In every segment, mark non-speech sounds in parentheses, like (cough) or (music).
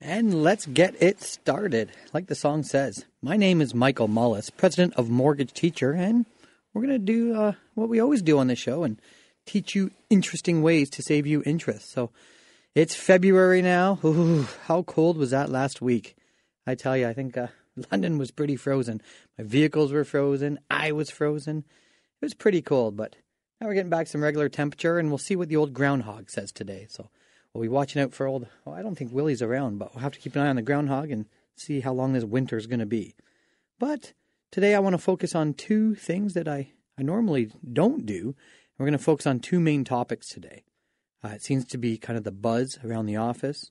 And let's get it started. Like the song says, my name is Michael Mullis, president of Mortgage Teacher, and we're going to do uh, what we always do on the show and teach you interesting ways to save you interest. So it's February now. Ooh, how cold was that last week? I tell you, I think uh, (laughs) London was pretty frozen. My vehicles were frozen. I was frozen. It was pretty cold, but now we're getting back some regular temperature, and we'll see what the old groundhog says today. So we'll be watching out for old. Well, I don't think Willie's around, but we'll have to keep an eye on the groundhog and see how long this winter is going to be. But today I want to focus on two things that I, I normally don't do. We're going to focus on two main topics today. Uh, it seems to be kind of the buzz around the office.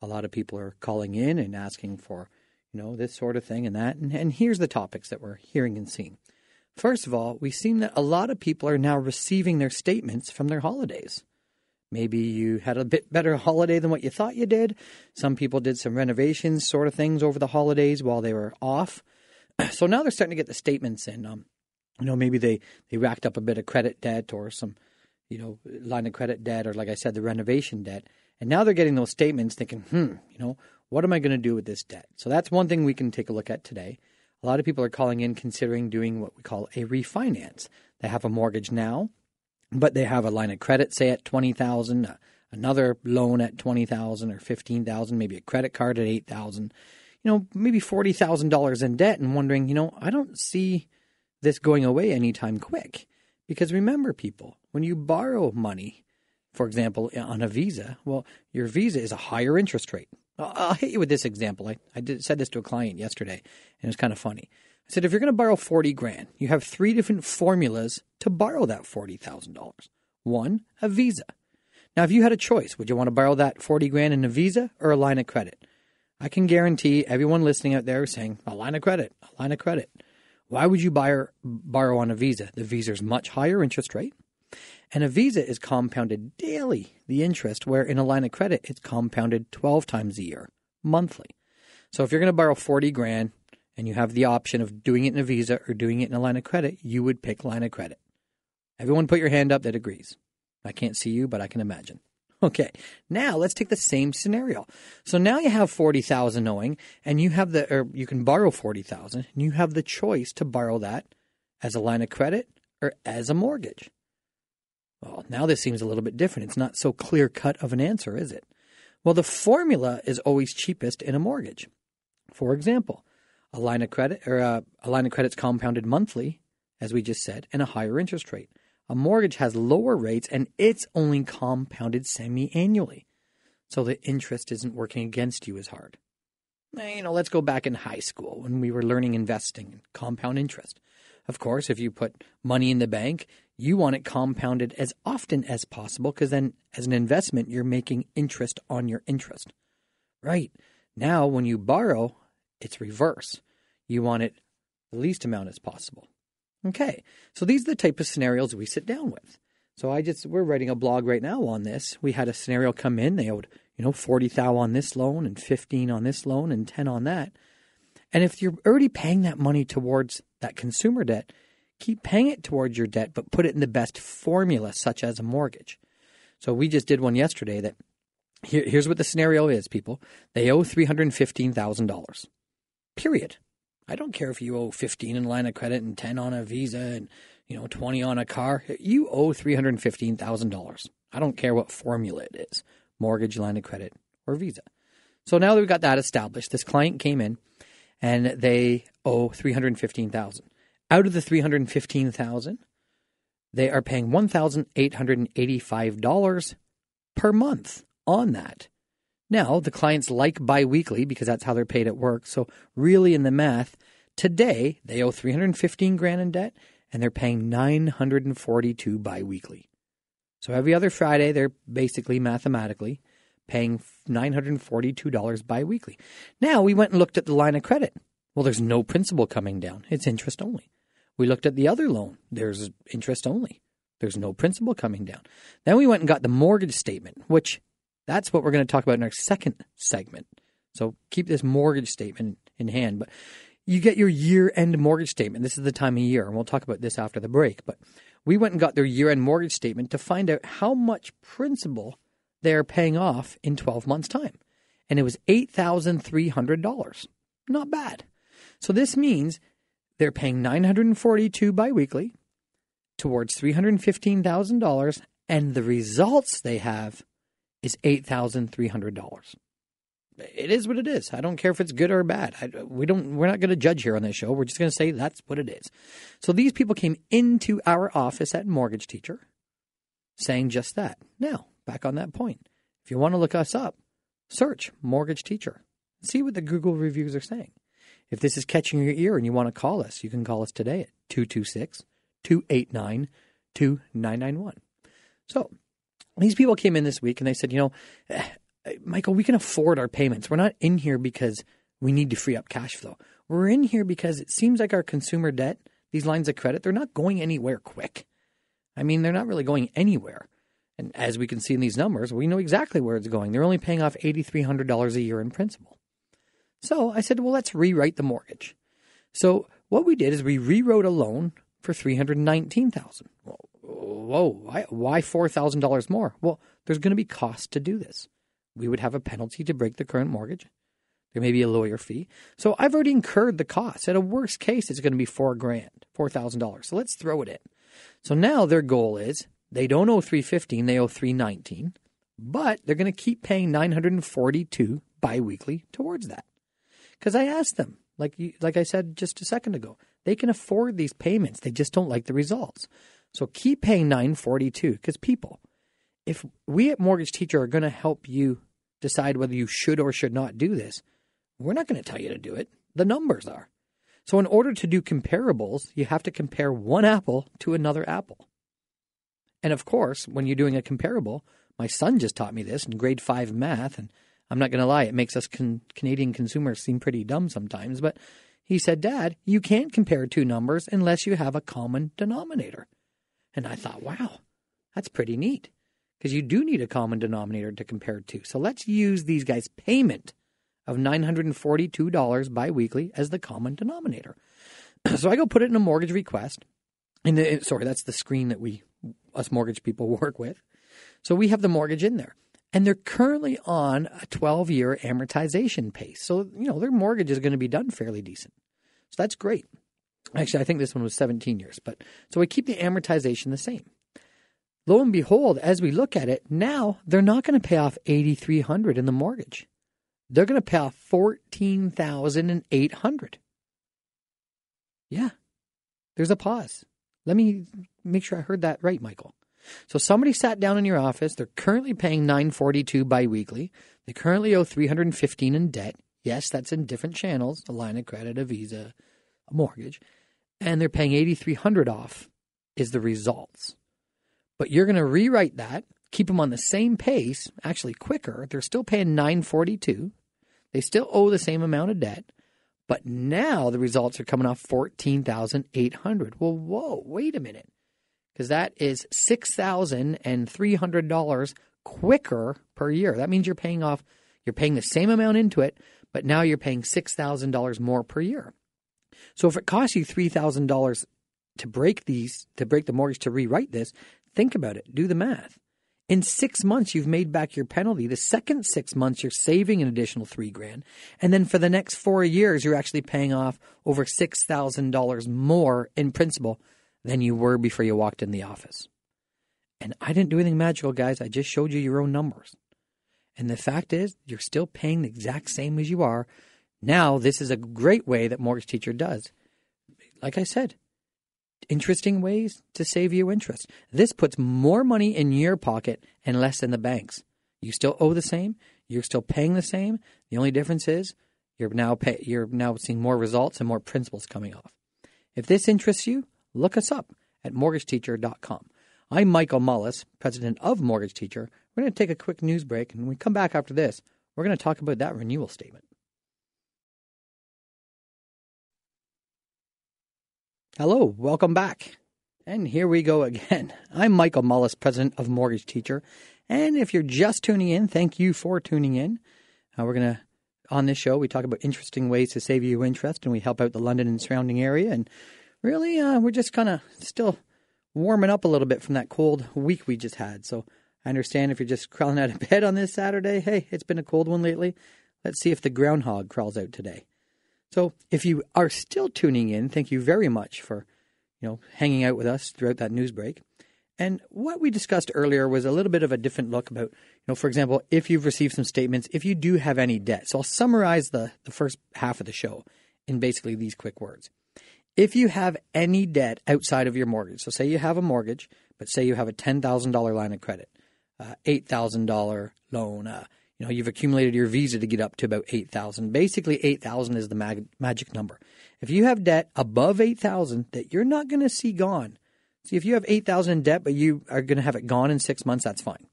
A lot of people are calling in and asking for, you know, this sort of thing and that. And, and here's the topics that we're hearing and seeing. First of all, we've seen that a lot of people are now receiving their statements from their holidays. Maybe you had a bit better holiday than what you thought you did. Some people did some renovations, sort of things over the holidays while they were off. (clears throat) So now they're starting to get the statements in. Um, you know, maybe they, they racked up a bit of credit debt or some, you know, line of credit debt or, like I said, the renovation debt. And now they're getting those statements thinking, hmm, you know, what am I going to do with this debt? So that's one thing we can take a look at today. A lot of people are calling in considering doing what we call a refinance. They have a mortgage now, but they have a line of credit, say at twenty thousand, another loan at twenty thousand or fifteen thousand, maybe a credit card at eight thousand, you know, maybe forty thousand dollars in debt, and wondering, you know, I don't see this going away anytime quick. Because remember, people, when you borrow money, for example, on a visa, well, your visa is a higher interest rate. I'll hit you with this example. I, I did, said this to a client yesterday, and it was kind of funny. I said, if you're going to borrow 40 grand, you have three different formulas to borrow that $40,000. One, a visa. Now, if you had a choice, would you want to borrow that 40 grand in a visa or a line of credit? I can guarantee everyone listening out there is saying, a line of credit, a line of credit. Why would you buy borrow on a visa? The visa is much higher interest rate. And a visa is compounded daily, the interest, where in a line of credit, it's compounded 12 times a year, monthly. So if you're going to borrow 40 grand and you have the option of doing it in a visa or doing it in a line of credit, you would pick line of credit. Everyone put your hand up that agrees. I can't see you, but I can imagine. (laughs) Okay, now let's take the same scenario. So now you have 40,000 owing and you have the, or you can borrow 40,000 and you have the choice to borrow that as a line of credit or as a mortgage. Well, now this seems a little bit different. It's not so clear cut of an answer, is it? Well, the formula is always cheapest in a mortgage. For example, a line of credit or a, a line of credit's compounded monthly, as we just said, and a higher interest rate. A mortgage has lower rates and it's only compounded semi-annually. So the interest isn't working against you as hard. You know, let's go back in high school when we were learning investing and compound interest. Of course, if you put money in the bank, you want it compounded as often as possible because then, as an investment, you're making interest on your interest. Right. Now, when you borrow, it's reverse. You want it the least amount as possible. Okay. So these are the type of scenarios we sit down with. So I just we're writing a blog right now on this. We had a scenario come in. They owed you know forty thou on this loan and fifteen on this loan and ten on that. And if you're already paying that money towards that consumer debt, keep paying it towards your debt, but put it in the best formula, such as a mortgage. So we just did one yesterday that here, here's what the scenario is, people. They owe $315,000. Period. I don't care if you owe 15 in line of credit and 10 on a visa and, you know, 20 on a car. You owe $315,000. I don't care what formula it is, mortgage, line of credit, or visa. So now that we've got that established, this client came in and they owe 315,000. Out of the 315,000, they are paying $1,885 per month on that. Now, the clients like biweekly because that's how they're paid at work. So, really in the math, today they owe 315 grand in debt and they're paying 942 biweekly. So, every other Friday, they're basically mathematically paying $942 biweekly. Now, we went and looked at the line of credit. Well, there's no principal coming down, it's interest only. We looked at the other loan. There's interest only. There's no principal coming down. Then we went and got the mortgage statement, which that's what we're going to talk about in our second segment. So keep this mortgage statement in hand. But you get your year end mortgage statement. This is the time of year, and we'll talk about this after the break. But we went and got their year end mortgage statement to find out how much principal they're paying off in 12 months' time. and it was $8,300. Not bad. So this means they're paying 942 biweekly towards $315,000 and the results they have is $8,300. It is what it is. I don't care if it's good or bad. I, we don't we're not going to judge here on this show. We're just going to say that's what it is. So these people came into our office at Mortgage Teacher saying just that. Now, back on that point. If you want to look us up, search Mortgage Teacher. See what the Google reviews are saying. If this is catching your ear and you want to call us, you can call us today at 226 289 2991. So these people came in this week and they said, you know, eh, Michael, we can afford our payments. We're not in here because we need to free up cash flow. We're in here because it seems like our consumer debt, these lines of credit, they're not going anywhere quick. I mean, they're not really going anywhere. And as we can see in these numbers, we know exactly where it's going. They're only paying off $8,300 a year in principal. So I said, well, let's rewrite the mortgage. So what we did is we rewrote a loan for 319000 Whoa, why, why $4,000 more? Well, there's going to be costs to do this. We would have a penalty to break the current mortgage. There may be a lawyer fee. So I've already incurred the cost. At a worst case, it's going to be four grand, four thousand dollars. So let's throw it in. So now their goal is they don't owe three fifteen, they owe three nineteen, but they're going to keep paying nine hundred and forty two biweekly towards that. Because I asked them, like like I said just a second ago, they can afford these payments. They just don't like the results. So keep paying nine forty two. Because people, if we at Mortgage Teacher are going to help you decide whether you should or should not do this, we're not going to tell you to do it. The numbers are. So, in order to do comparables, you have to compare one apple to another apple. And of course, when you're doing a comparable, my son just taught me this in grade five math, and I'm not going to lie, it makes us con- Canadian consumers seem pretty dumb sometimes. But he said, Dad, you can't compare two numbers unless you have a common denominator. And I thought, wow, that's pretty neat because you do need a common denominator to compare to. So let's use these guys' payment of $942 biweekly as the common denominator. (clears throat) so I go put it in a mortgage request. And the, sorry, that's the screen that we, us mortgage people, (laughs) work with. So we have the mortgage in there. And they're currently on a 12 year amortization pace. So, you know, their mortgage is going to be done fairly decent. So that's great. Actually, I think this one was 17 years. But so we keep the amortization the same. Lo and behold, as we look at it, now they're not going to pay off 8300 in the mortgage. They're going to pay off 14800 Yeah. There's a pause. Let me make sure I heard that right, Michael. So somebody sat down in your office. They're currently paying 942 biweekly. They currently owe 315 in debt. Yes, that's in different channels, a line of credit, a visa, mortgage. And they're paying 8300 off is the results. But you're going to rewrite that, keep them on the same pace, actually quicker. They're still paying 942. They still owe the same amount of debt, but now the results are coming off 14,800. Well, whoa, wait a minute. Cuz that is $6,300 quicker per year. That means you're paying off you're paying the same amount into it, but now you're paying $6,000 more per year. So if it costs you $3,000 to break these to break the mortgage to rewrite this, Think about it. Do the math. In six months, you've made back your penalty. The second six months, you're saving an additional three grand. And then for the next four years, you're actually paying off over $6,000 more in principal than you were before you walked in the office. And I didn't do anything magical, guys. I just showed you your own numbers. And the fact is, you're still paying the exact same as you are. Now, this is a great way that Mortgage Teacher does. Like I said, interesting ways to save you interest. This puts more money in your pocket and less in the bank's. You still owe the same. You're still paying the same. The only difference is you're now pay, you're now seeing more results and more principals coming off. If this interests you, look us up at mortgageteacher.com. I'm Michael Mullis, president of Mortgage Teacher. We're going to take a quick news break, and when we come back after this, we're going to talk about that renewal statement. Hello, welcome back. And here we go again. (laughs) I'm Michael Mullis, president of Mortgage Teacher. And if you're just tuning in, thank you for tuning in. Uh, we're going to, on this show, we talk about interesting ways to save you interest and we help out the London and surrounding area. And really, uh, we're just kind of still warming up a little bit from that cold week we just had. So I understand if you're just (laughs) crawling out of bed on this Saturday, hey, it's been a cold one lately. Let's see if the groundhog crawls out today. So if you are still tuning in, thank you very much for, you know, hanging out with us throughout that news break. And what we discussed earlier was a little bit of a different look about, you know, for example, if you've received some statements, if you do have any debt. So I'll summarize the, the first half of the show in basically these quick words. If you have any debt outside of your mortgage, so say you have a mortgage, but say you have a $10,000 line of credit, uh, $8,000 loan, uh, you know, you've accumulated your visa to get up to about 8,000. Basically, 8,000 is the mag- magic number. If you have debt above 8,000 that you're not going to see gone, See, if you have 8000 in debt, but you are going to have it gone in six months, that's fine.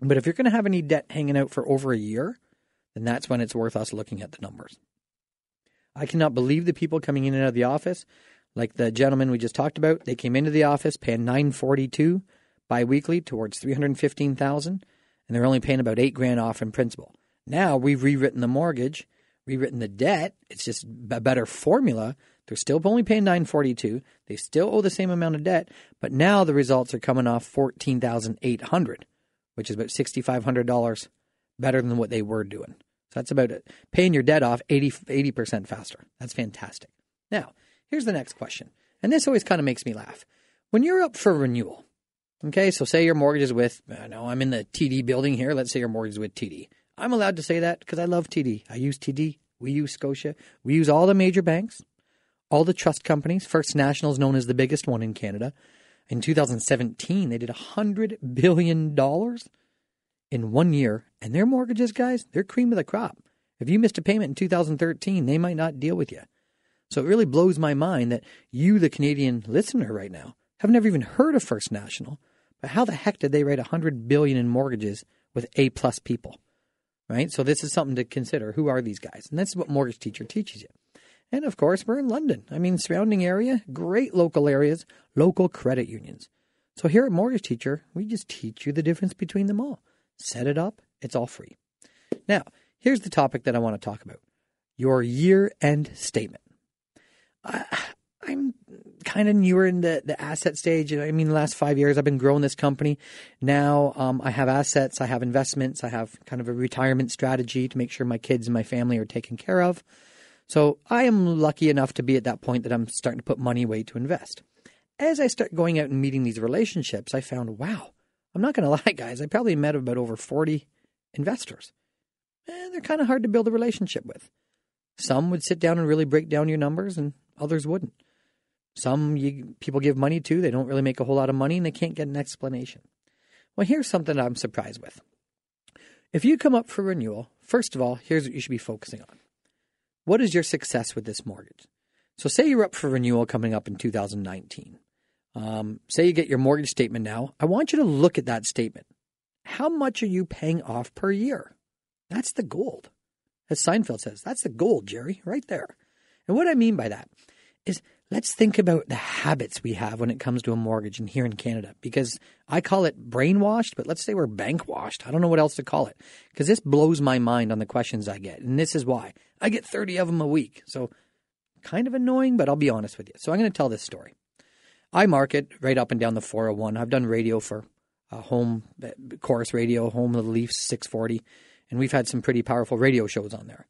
But if you're going to have any debt hanging out for over a year, then that's when it's worth us looking at the numbers. I cannot believe the people coming in and out of the office, like the gentleman we just talked about. They came into the office paying 942 biweekly towards 315,000, and they're only paying about eight grand off in principal. Now we've rewritten the mortgage, rewritten the debt. It's just a better formula they're still only paying 942. They still owe the same amount of debt, but now the results are coming off 14,800, which is about $6,500 better than what they were doing. So that's about it. Paying your debt off 80, percent faster. That's fantastic. Now, here's the next question. And this always kind of makes me laugh. When you're up for renewal, okay, so say your mortgage is with, I know I'm in the TD building here. Let's say your mortgage is with TD. I'm allowed to say that because I love TD. I use TD. We use Scotia. We use all the major banks all the trust companies. First National is known as the biggest one in Canada. In 2017, they did $100 billion in one year. And their mortgages, guys, they're cream of the crop. If you missed a payment in 2013, they might not deal with you. So it really blows my mind that you, the Canadian listener right now, have never even heard of First National. But how the heck did they write 100 billion in mortgages with A plus people? Right? So this is something to consider. Who are these guys? And that's what Mortgage Teacher teaches you. And of course, we're in London. I mean, surrounding area, great local areas, local credit unions. So here at Mortgage Teacher, we just teach you the difference between them all. Set it up, it's all free. Now, here's the topic that I want to talk about your year end statement. Am kind of newer in the, the asset stage. I mean, the last five years, I've been growing this company. Now um, I have assets, I have investments, I have kind of a retirement strategy to make sure my kids and my family are taken care of. So I am lucky enough to be at that point that I'm starting to put money away to invest. As I start going out and meeting these relationships, I found, wow, I'm not going (laughs) to lie, guys, I probably met about over 40 investors. And they're kind of hard to build a relationship with. Some would sit down and really break down your numbers, and others wouldn't. Some you, people give money to, they don't really make a whole lot of money, and they can't get an explanation. Well, here's something I'm surprised with. If you come up for renewal, first of all, here's what you should be focusing on what is your success with this mortgage? So, say you're up for renewal coming up in 2019. Um, say you get your mortgage statement now. I want you to look at that statement. How much are you paying off per year? That's the gold. As Seinfeld says, that's the gold, Jerry, right there. And what I mean by that is let's think about the habits we have when it comes to a mortgage and here in Canada because I call it brainwashed, but let's say we're bankwashed. I don't know what else to call it because this blows my mind on the questions I get. And this is why I get 30 of them a week. So kind of annoying, but I'll be honest with you. So I'm going to tell this story. I market right up and down the 401. I've done radio for uh, home Corus radio, home of the Leafs 640, and we've had some pretty powerful radio shows on there.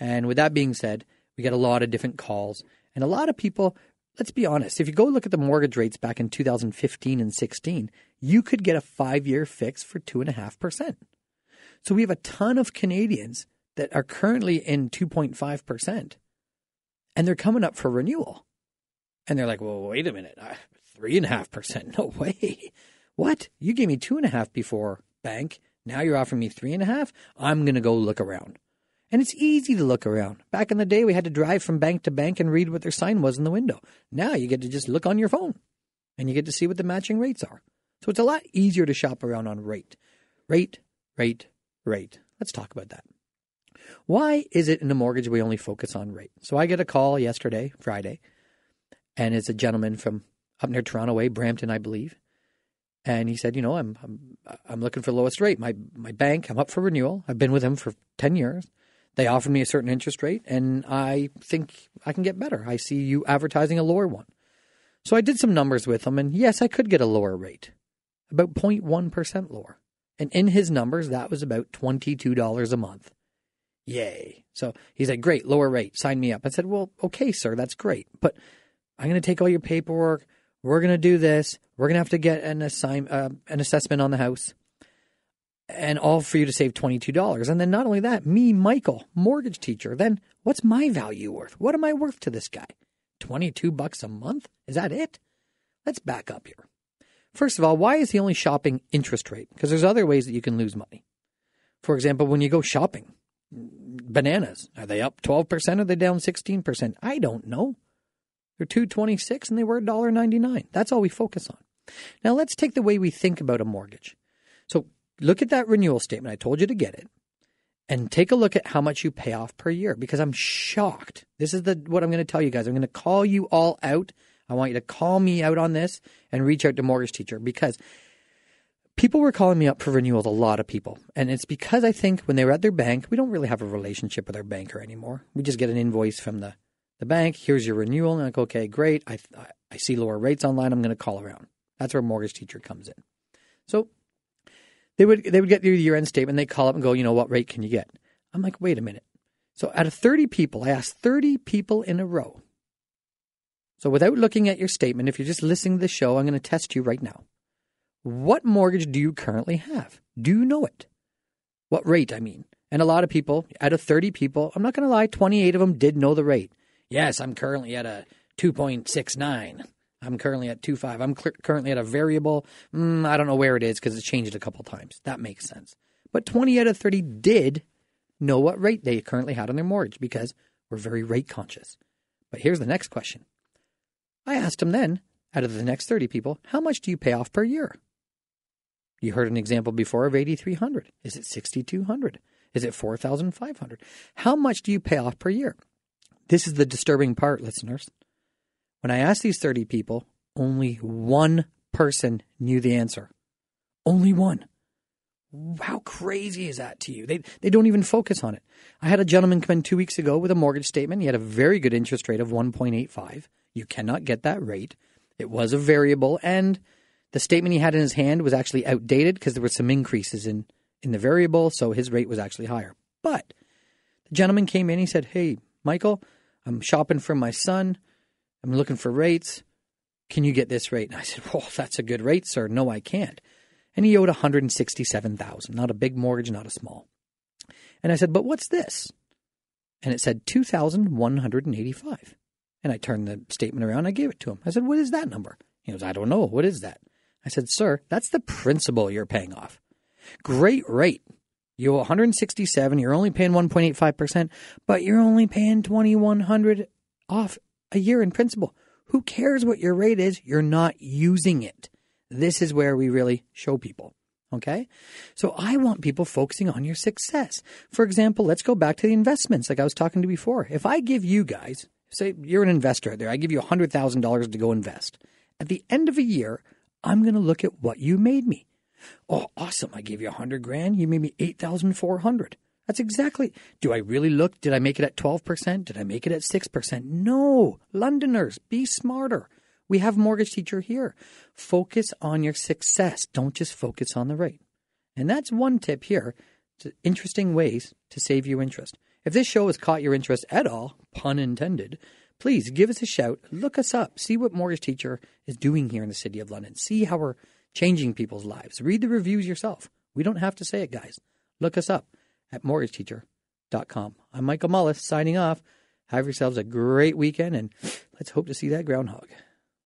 And with that being said, we get a lot of different calls and a lot of people, let's be honest, if you go look at the mortgage rates back in 2015 and 16, you could get a five year fix for 2.5%. So we have a ton of Canadians that are currently in 2.5%, and they're coming up for renewal. And they're like, well, wait a minute, three and a half percent? (laughs) No way. What? You gave me two and a half before bank. Now you're offering me three and a half? I'm going to go look around. And it's easy to look around. Back in the day, we had to drive from bank to bank and read what their sign was in the window. Now you get to just look on your phone and you get to see what the matching rates are. So it's a lot easier to shop around on rate. Rate, rate, rate. Let's talk about that. Why is it in a mortgage we only focus on rate? So I get a call yesterday, Friday, and it's a gentleman from up near Toronto way, Brampton, I believe. And he said, you know, I'm I'm I'm looking for the lowest rate. My my bank, I'm up for renewal. I've been with him for 10 years. They offered me a certain interest rate, and I think I can get better. I see you advertising a lower one. So I did some numbers with them, and yes, I could get a lower rate, about 0.1% lower. And in his numbers, that was about $22 a month. Yay. So he said, Great, lower rate, sign me up. I said, Well, okay, sir, that's great. But I'm going to take all your paperwork. We're going to do this. We're going to have to get an, assign, uh, an assessment on the house and all for you to save $22. And then not only that, me, Michael, mortgage teacher, then what's my value worth? What am I worth to this guy? 22 bucks a month? Is that it? Let's back up here. First of all, why is he only shopping interest rate? Because there's other ways that you can lose money. For example, when you go shopping, bananas, are they up 12%? Are they down 16%? I don't know. They're 226 and they were $1.99. That's all we focus on. Now let's take the way we think about a mortgage. So look at that renewal statement. I told you to get it. And take a look at how much you pay off per year because I'm shocked. This is the what I'm going to tell you guys. I'm going to call you all out. I want you to call me out on this and reach out to mortgage teacher because people were calling me up for renewals a lot of people and it's because i think when they were at their bank we don't really have a relationship with our banker anymore we just get an invoice from the, the bank here's your renewal and i'm like okay great I, I see lower rates online i'm going to call around that's where mortgage teacher comes in so they would they would get their year end statement. They call up and go, you know, what rate can you get? I'm like, wait a minute. So out of 30 people, I asked 30 people in a row. So without looking at your statement, if you're just listening to the show, I'm going to test you right now. What mortgage do you currently have? Do you know it? What rate, I mean? And a lot of people, out of 30 people, I'm not going to lie, 28 of them did know the rate. Yes, I'm currently at a 2.69. I'm currently at 2.5. I'm cl- currently at a variable. Mm, I don't know where it is because it's changed a couple times. That makes sense. But 20 out of 30 did know what rate they currently had on their mortgage because we're very rate conscious. But here's the next question. I asked them then, out of the next 30 people, how much do you pay off per year? You heard an example before of 8300. Is it 6200? Is it 4500? How much do you pay off per year? This is the disturbing part, listeners. When I asked these 30 people, only one person knew the answer. Only one. How crazy is that to you? They, they don't even focus on it. I had a gentleman come in two weeks ago with a mortgage statement. He had a very good interest rate of 1.85. You cannot get that rate. It was a variable, and the statement he had in his hand was actually outdated because there were some increases in, in the variable, so his rate was actually higher. But the gentleman came in, he said, Hey, Michael, I'm shopping for my son. I'm looking for rates. Can you get this rate? And I said, (laughs) Well, that's a good rate, sir. No, I can't. And he owed 167,000, not a big mortgage, not a small. And I said, But what's this? And it said 2,185. And I turned the statement around. I gave it to him. I said, What is that number? He goes, I don't know. What is that? I said, Sir, that's the principal you're paying off. Great rate. You owe 167. You're only paying 1.85%, but you're only paying 2,100 off a year in principal. Who cares what your rate is? You're not using it. This is where we really show people. Okay. So I want people focusing on your success. For example, let's go back to the investments like I was talking to before. If I give you guys, say you're an investor out there, I give you $100,000 to go invest. At the end of a year, I'm going to look at what you made me. Oh, awesome. I gave you a hundred grand. You made me 8,400. That's exactly. Do I really look? Did I make it at 12%? Did I make it at 6%? No. Londoners, be smarter. We have mortgage teacher here. Focus on your success. Don't just focus on the rate. And that's one tip here. Interesting ways to save you interest. If this show has caught your interest at all, pun intended, please give us a shout. Look us up. See what Mortgage Teacher is doing here in the city of London. See how we're changing people's lives. Read the reviews yourself. We don't have to say it, guys. Look us up at mortgageteacher.com. I'm Michael Mullis signing off. Have yourselves a great weekend and let's hope to see that groundhog.